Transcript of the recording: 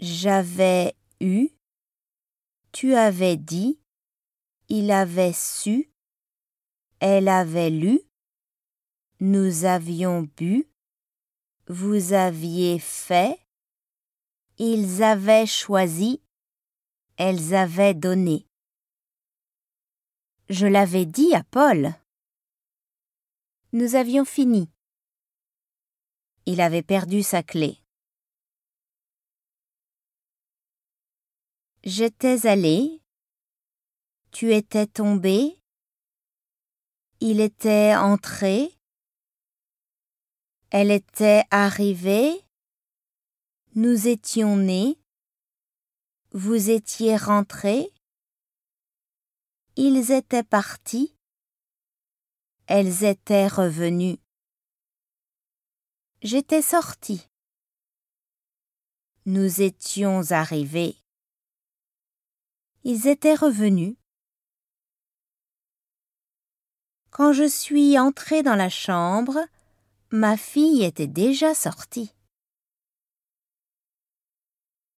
j'avais eu, tu avais dit, il avait su, elle avait lu, nous avions bu, vous aviez fait, ils avaient choisi, elles avaient donné. Je l'avais dit à Paul. Nous avions fini. Il avait perdu sa clé. J'étais allé. Tu étais tombé. Il était entré. Elle était arrivée. Nous étions nés. Vous étiez rentrés. Ils étaient partis. Elles étaient revenues. J'étais sortie. Nous étions arrivés. Ils étaient revenus. Quand je suis entrée dans la chambre, ma fille était déjà sortie.